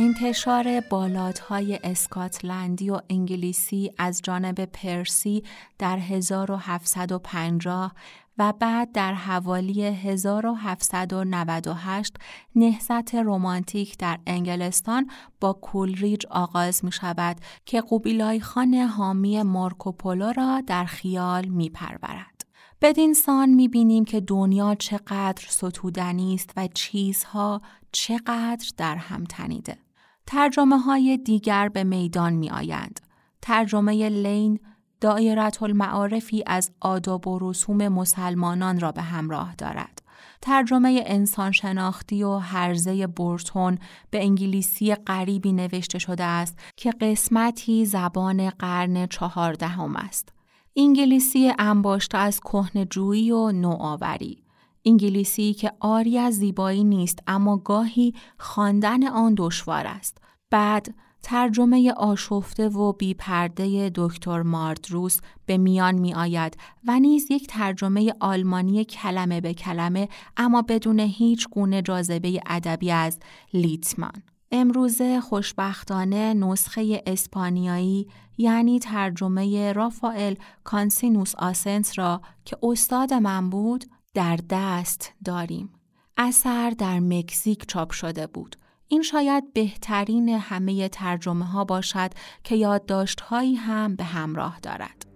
انتشار بالادهای اسکاتلندی و انگلیسی از جانب پرسی در 1750 و بعد در حوالی 1798 نهزت رومانتیک در انگلستان با کولریج آغاز می شود که قوبیلای خان حامی مارکوپولو را در خیال می پرورد. بدین سان می بینیم که دنیا چقدر ستودنی است و چیزها چقدر در هم تنیده. ترجمه های دیگر به میدان می آیند. ترجمه لین دائرت المعارفی از آداب و رسوم مسلمانان را به همراه دارد. ترجمه انسان شناختی و هرزه بورتون به انگلیسی غریبی نوشته شده است که قسمتی زبان قرن چهاردهم است. انگلیسی انباشته از کهنجویی و نوآوری انگلیسی که آری از زیبایی نیست اما گاهی خواندن آن دشوار است بعد ترجمه آشفته و بیپرده دکتر ماردروس به میان می آید و نیز یک ترجمه آلمانی کلمه به کلمه اما بدون هیچ گونه جاذبه ادبی از لیتمان. امروزه خوشبختانه نسخه اسپانیایی یعنی ترجمه رافائل کانسینوس آسنس را که استاد من بود در دست داریم. اثر در مکزیک چاپ شده بود. این شاید بهترین همه ترجمه ها باشد که یادداشت هایی هم به همراه دارد.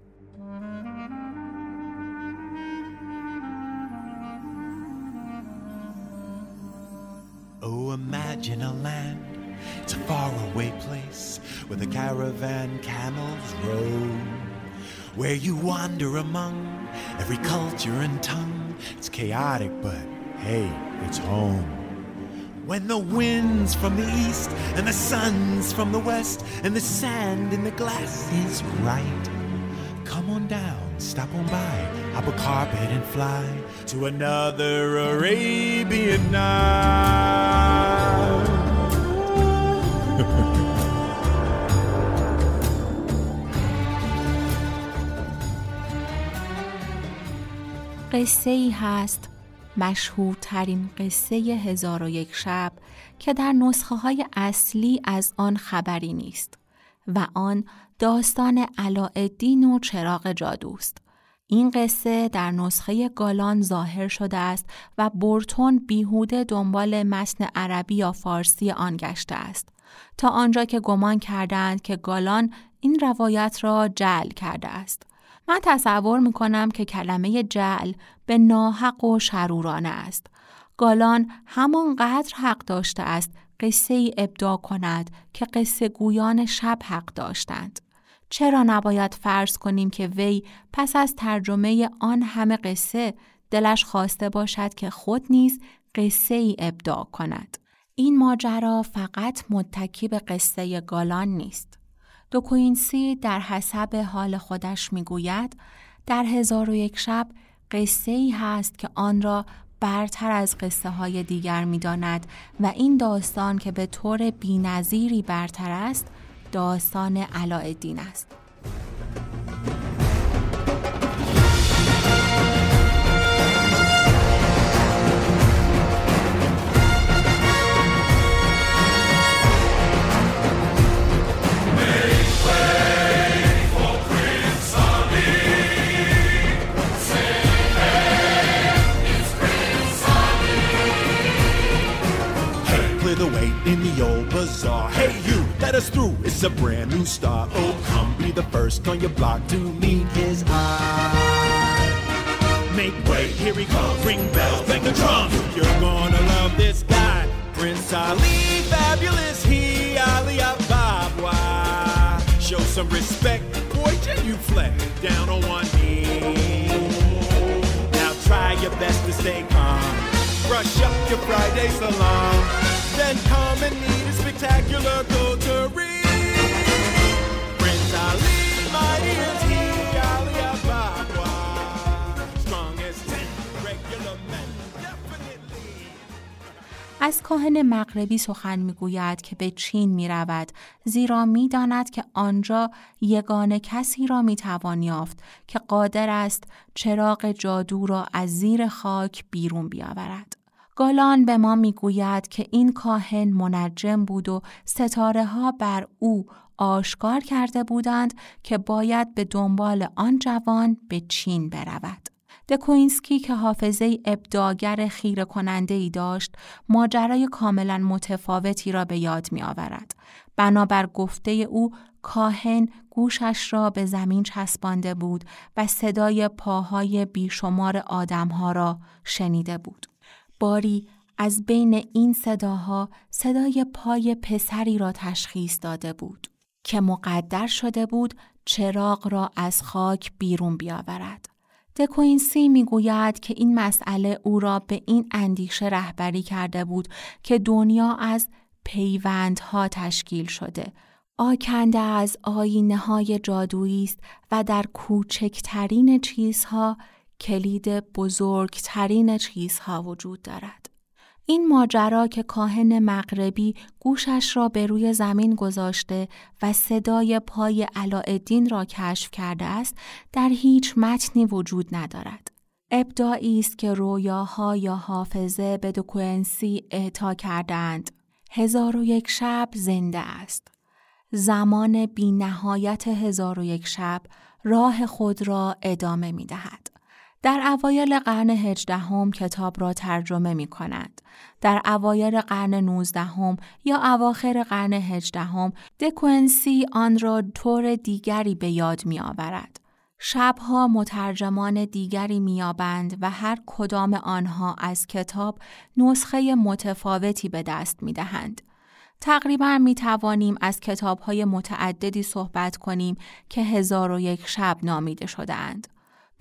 Oh, imagine a land, it's a faraway place where the caravan camels roam. Where you wander among every culture and tongue. It's chaotic, but hey, it's home. When the wind's from the east and the sun's from the west and the sand in the glass is right. Come on down, stop on by, hop a carpet and fly to another Arabian night. قصه ای هست مشهورترین قصه هزار و یک شب که در نسخه های اصلی از آن خبری نیست و آن داستان علاءالدین و چراغ جادوست. این قصه در نسخه گالان ظاهر شده است و برتون بیهوده دنبال متن عربی یا فارسی آن گشته است تا آنجا که گمان کردند که گالان این روایت را جعل کرده است. من تصور می کنم که کلمه جعل به ناحق و شرورانه است. گالان همانقدر حق داشته است قصه ای ابدا کند که قصه گویان شب حق داشتند. چرا نباید فرض کنیم که وی پس از ترجمه آن همه قصه دلش خواسته باشد که خود نیز قصه ای ابداع کند. این ماجرا فقط متکی به قصه گالان نیست. دو کوینسی در حسب حال خودش می‌گوید در هزار و یک شب قصه ای هست که آن را برتر از قصه های دیگر می داند و این داستان که به طور بینظیری برتر است داستان علایالدین است. Us through. It's a brand new start. Oh, come be the first on your block to meet his eye. Make way, here he comes. Ring bells, bang the drums. You're gonna love this guy. Prince Ali, fabulous he, Ali Ababwa. Show some respect, boy, flex down on one knee. Now try your best to stay calm. Brush up your Friday salon. Then come and meet a spectacular coterie. Prince Ali, mighty as he, Ali Ababa. Strong as ten regular men, definitely. از کاهن مغربی سخن می‌گوید که به چین می رود زیرا می داند که آنجا یگانه کسی را می توان یافت که قادر است چراغ جادو را از زیر خاک بیرون بیاورد. گالان به ما می‌گوید که این کاهن منجم بود و ستاره ها بر او آشکار کرده بودند که باید به دنبال آن جوان به چین برود. دکوینسکی که حافظه ابداگر خیر کننده ای داشت ماجرای کاملا متفاوتی را به یاد می آورد. بنابر گفته او کاهن گوشش را به زمین چسبانده بود و صدای پاهای بیشمار آدمها را شنیده بود. باری از بین این صداها صدای پای پسری را تشخیص داده بود که مقدر شده بود چراغ را از خاک بیرون بیاورد. دکوینسی می‌گوید که این مسئله او را به این اندیشه رهبری کرده بود که دنیا از پیوندها تشکیل شده آکنده از آینه های جادویی است و در کوچکترین چیزها کلید بزرگترین چیزها وجود دارد. این ماجرا که کاهن مغربی گوشش را به روی زمین گذاشته و صدای پای علاءالدین را کشف کرده است در هیچ متنی وجود ندارد. ابداعی است که رویاها یا حافظه به دوکوئنسی اعطا کردند. هزار و یک شب زنده است. زمان بی نهایت هزار و یک شب راه خود را ادامه می دهد. در اوایل قرن هجدهم کتاب را ترجمه می کند. در اوایل قرن نوزدهم یا اواخر قرن هجدهم دکونسی آن را طور دیگری به یاد می آورد. شبها مترجمان دیگری میابند و هر کدام آنها از کتاب نسخه متفاوتی به دست می دهند. تقریبا می توانیم از کتاب های متعددی صحبت کنیم که هزار و یک شب نامیده شده اند.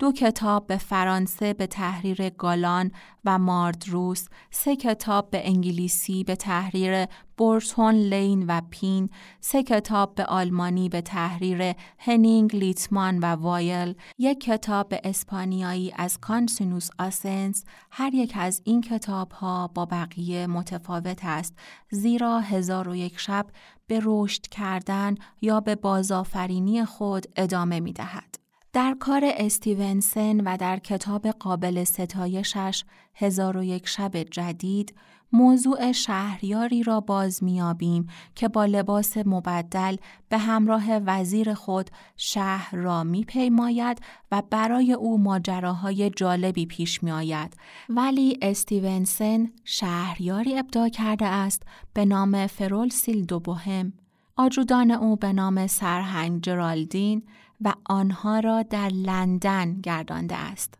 دو کتاب به فرانسه به تحریر گالان و ماردروس، سه کتاب به انگلیسی به تحریر بورتون لین و پین، سه کتاب به آلمانی به تحریر هنینگ لیتمان و وایل، یک کتاب به اسپانیایی از کانسینوس آسنس، هر یک از این کتاب ها با بقیه متفاوت است زیرا هزار و یک شب به رشد کردن یا به بازآفرینی خود ادامه می دهد. در کار استیونسن و در کتاب قابل ستایشش هزار و یک شب جدید موضوع شهریاری را باز میابیم که با لباس مبدل به همراه وزیر خود شهر را میپیماید و برای او ماجراهای جالبی پیش میآید. ولی استیونسن شهریاری ابداع کرده است به نام فرول سیل دو بوهم آجودان او به نام سرهنگ جرالدین و آنها را در لندن گردانده است.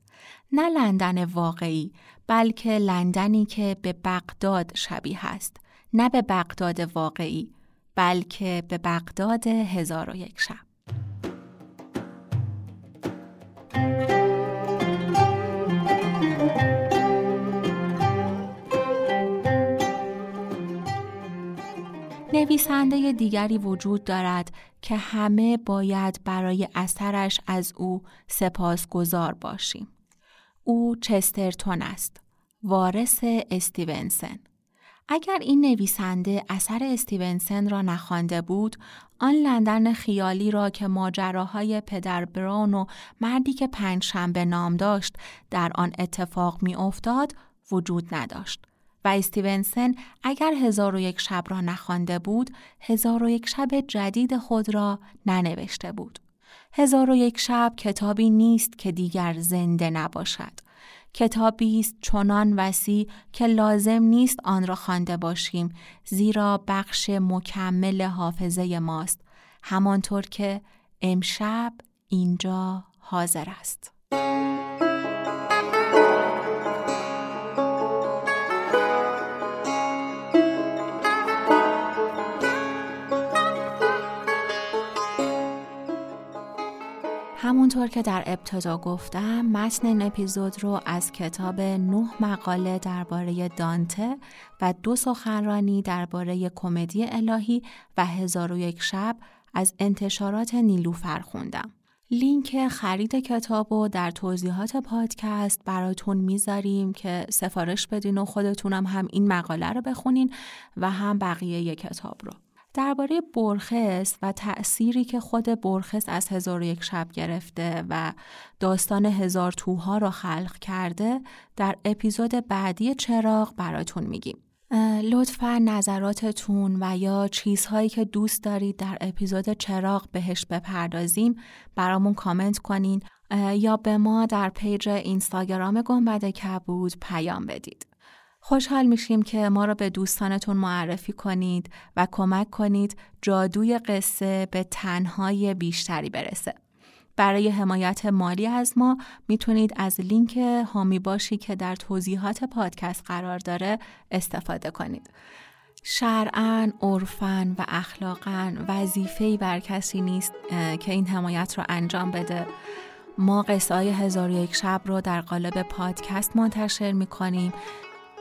نه لندن واقعی بلکه لندنی که به بغداد شبیه است. نه به بغداد واقعی بلکه به بغداد هزار و یک شب. نویسنده دیگری وجود دارد که همه باید برای اثرش از او سپاسگزار باشیم. او چسترتون است. وارث استیونسن. اگر این نویسنده اثر استیونسن را نخوانده بود، آن لندن خیالی را که ماجراهای پدر براون و مردی که پنج شنبه نام داشت در آن اتفاق می افتاد وجود نداشت. و استیونسن اگر هزار و یک شب را نخوانده بود هزار و یک شب جدید خود را ننوشته بود. هزار و یک شب کتابی نیست که دیگر زنده نباشد. کتابی است چنان وسیع که لازم نیست آن را خوانده باشیم زیرا بخش مکمل حافظه ماست همانطور که امشب اینجا حاضر است. همونطور که در ابتدا گفتم متن این اپیزود رو از کتاب نه مقاله درباره دانته و دو سخنرانی درباره کمدی الهی و هزار و یک شب از انتشارات نیلوفر خوندم. لینک خرید کتاب رو در توضیحات پادکست براتون می‌ذاریم که سفارش بدین و خودتونم هم این مقاله رو بخونین و هم بقیه کتاب رو. درباره برخس و تأثیری که خود برخس از هزار و یک شب گرفته و داستان هزار توها را خلق کرده در اپیزود بعدی چراغ براتون میگیم. لطفا نظراتتون و یا چیزهایی که دوست دارید در اپیزود چراغ بهش بپردازیم برامون کامنت کنین یا به ما در پیج اینستاگرام گنبد کبود پیام بدید. خوشحال میشیم که ما را به دوستانتون معرفی کنید و کمک کنید جادوی قصه به تنهای بیشتری برسه. برای حمایت مالی از ما می‌تونید از لینک هامی باشی که در توضیحات پادکست قرار داره استفاده کنید. شرعن، عرفن و اخلاقا وظیفه‌ای بر کسی نیست که این حمایت رو انجام بده. ما قصه های هزار یک شب رو در قالب پادکست منتشر می‌کنیم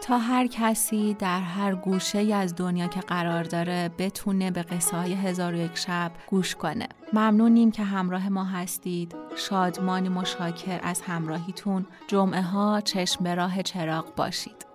تا هر کسی در هر گوشه از دنیا که قرار داره بتونه به قصه های هزار و یک شب گوش کنه. ممنونیم که همراه ما هستید. شادمانی مشاکر از همراهیتون. جمعه ها چشم به راه چراغ باشید.